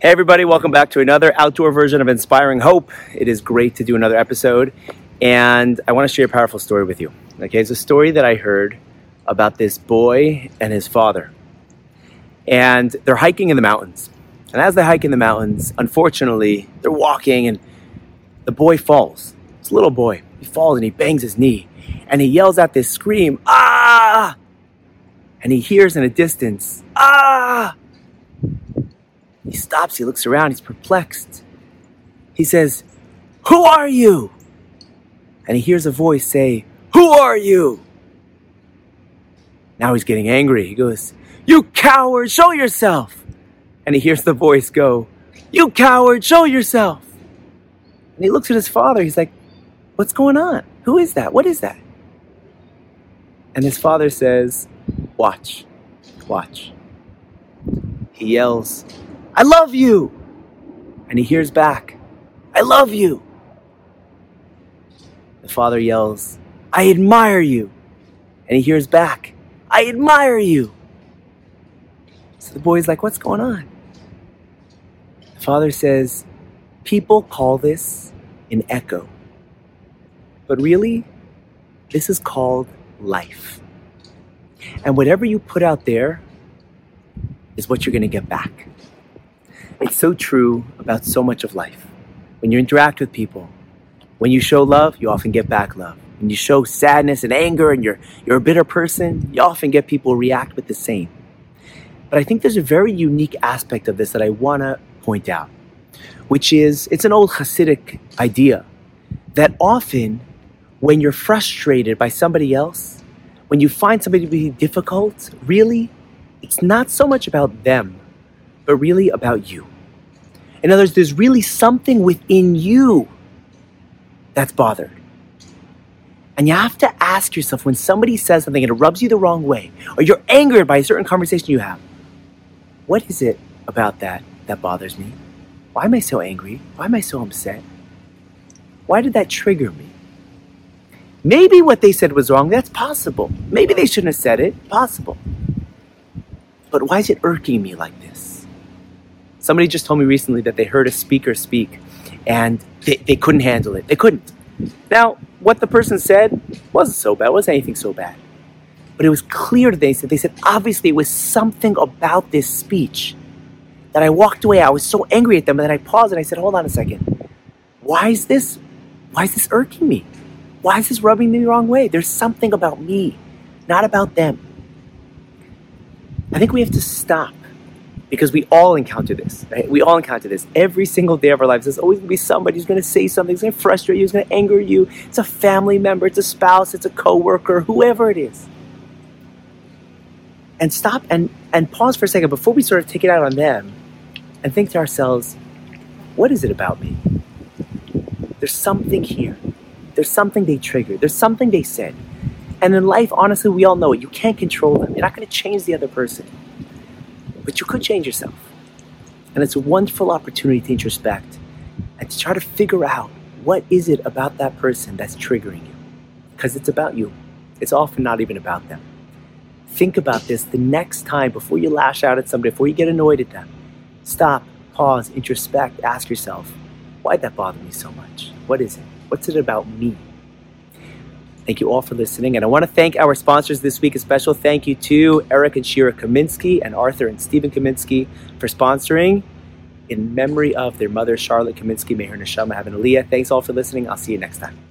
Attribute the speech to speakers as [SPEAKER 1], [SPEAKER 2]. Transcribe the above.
[SPEAKER 1] Hey, everybody, welcome back to another outdoor version of Inspiring Hope. It is great to do another episode, and I want to share a powerful story with you. Okay, it's a story that I heard about this boy and his father. And they're hiking in the mountains. And as they hike in the mountains, unfortunately, they're walking and the boy falls. It's a little boy. He falls and he bangs his knee and he yells out this scream, ah! And he hears in a distance, ah! He stops, he looks around, he's perplexed. He says, Who are you? And he hears a voice say, Who are you? Now he's getting angry. He goes, You coward, show yourself. And he hears the voice go, You coward, show yourself. And he looks at his father. He's like, What's going on? Who is that? What is that? And his father says, Watch, watch. He yells, I love you. And he hears back, I love you. The father yells, I admire you. And he hears back, I admire you. So the boy's like, What's going on? The father says, People call this an echo. But really, this is called life. And whatever you put out there is what you're going to get back. It's so true about so much of life. When you interact with people, when you show love, you often get back love. When you show sadness and anger and you're, you're a bitter person, you often get people react with the same. But I think there's a very unique aspect of this that I want to point out, which is it's an old Hasidic idea that often when you're frustrated by somebody else, when you find somebody to be difficult, really, it's not so much about them, but really about you. In other words, there's really something within you that's bothered. And you have to ask yourself when somebody says something and it rubs you the wrong way, or you're angered by a certain conversation you have, what is it about that that bothers me? Why am I so angry? Why am I so upset? Why did that trigger me? Maybe what they said was wrong. That's possible. Maybe they shouldn't have said it. Possible. But why is it irking me like this? Somebody just told me recently that they heard a speaker speak and they, they couldn't handle it. They couldn't. Now, what the person said wasn't so bad, wasn't anything so bad. But it was clear to they said, they said, obviously it was something about this speech that I walked away. I was so angry at them and then I paused and I said, hold on a second. Why is this, why is this irking me? Why is this rubbing me the wrong way? There's something about me, not about them. I think we have to stop because we all encounter this, right? We all encounter this every single day of our lives. There's always going to be somebody who's going to say something, who's going to frustrate you, who's going to anger you. It's a family member, it's a spouse, it's a coworker, whoever it is. And stop and, and pause for a second before we sort of take it out on them and think to ourselves, what is it about me? There's something here. There's something they triggered. There's something they said. And in life, honestly, we all know it. You can't control them. You're not going to change the other person. But you could change yourself. And it's a wonderful opportunity to introspect and to try to figure out what is it about that person that's triggering you. Because it's about you. It's often not even about them. Think about this the next time before you lash out at somebody, before you get annoyed at them. Stop, pause, introspect, ask yourself, why'd that bother me so much? What is it? What's it about me? Thank you all for listening. And I want to thank our sponsors this week. A special thank you to Eric and Shira Kaminsky and Arthur and Stephen Kaminsky for sponsoring in memory of their mother, Charlotte Kaminsky. May her neshama have an aliyah. Thanks all for listening. I'll see you next time.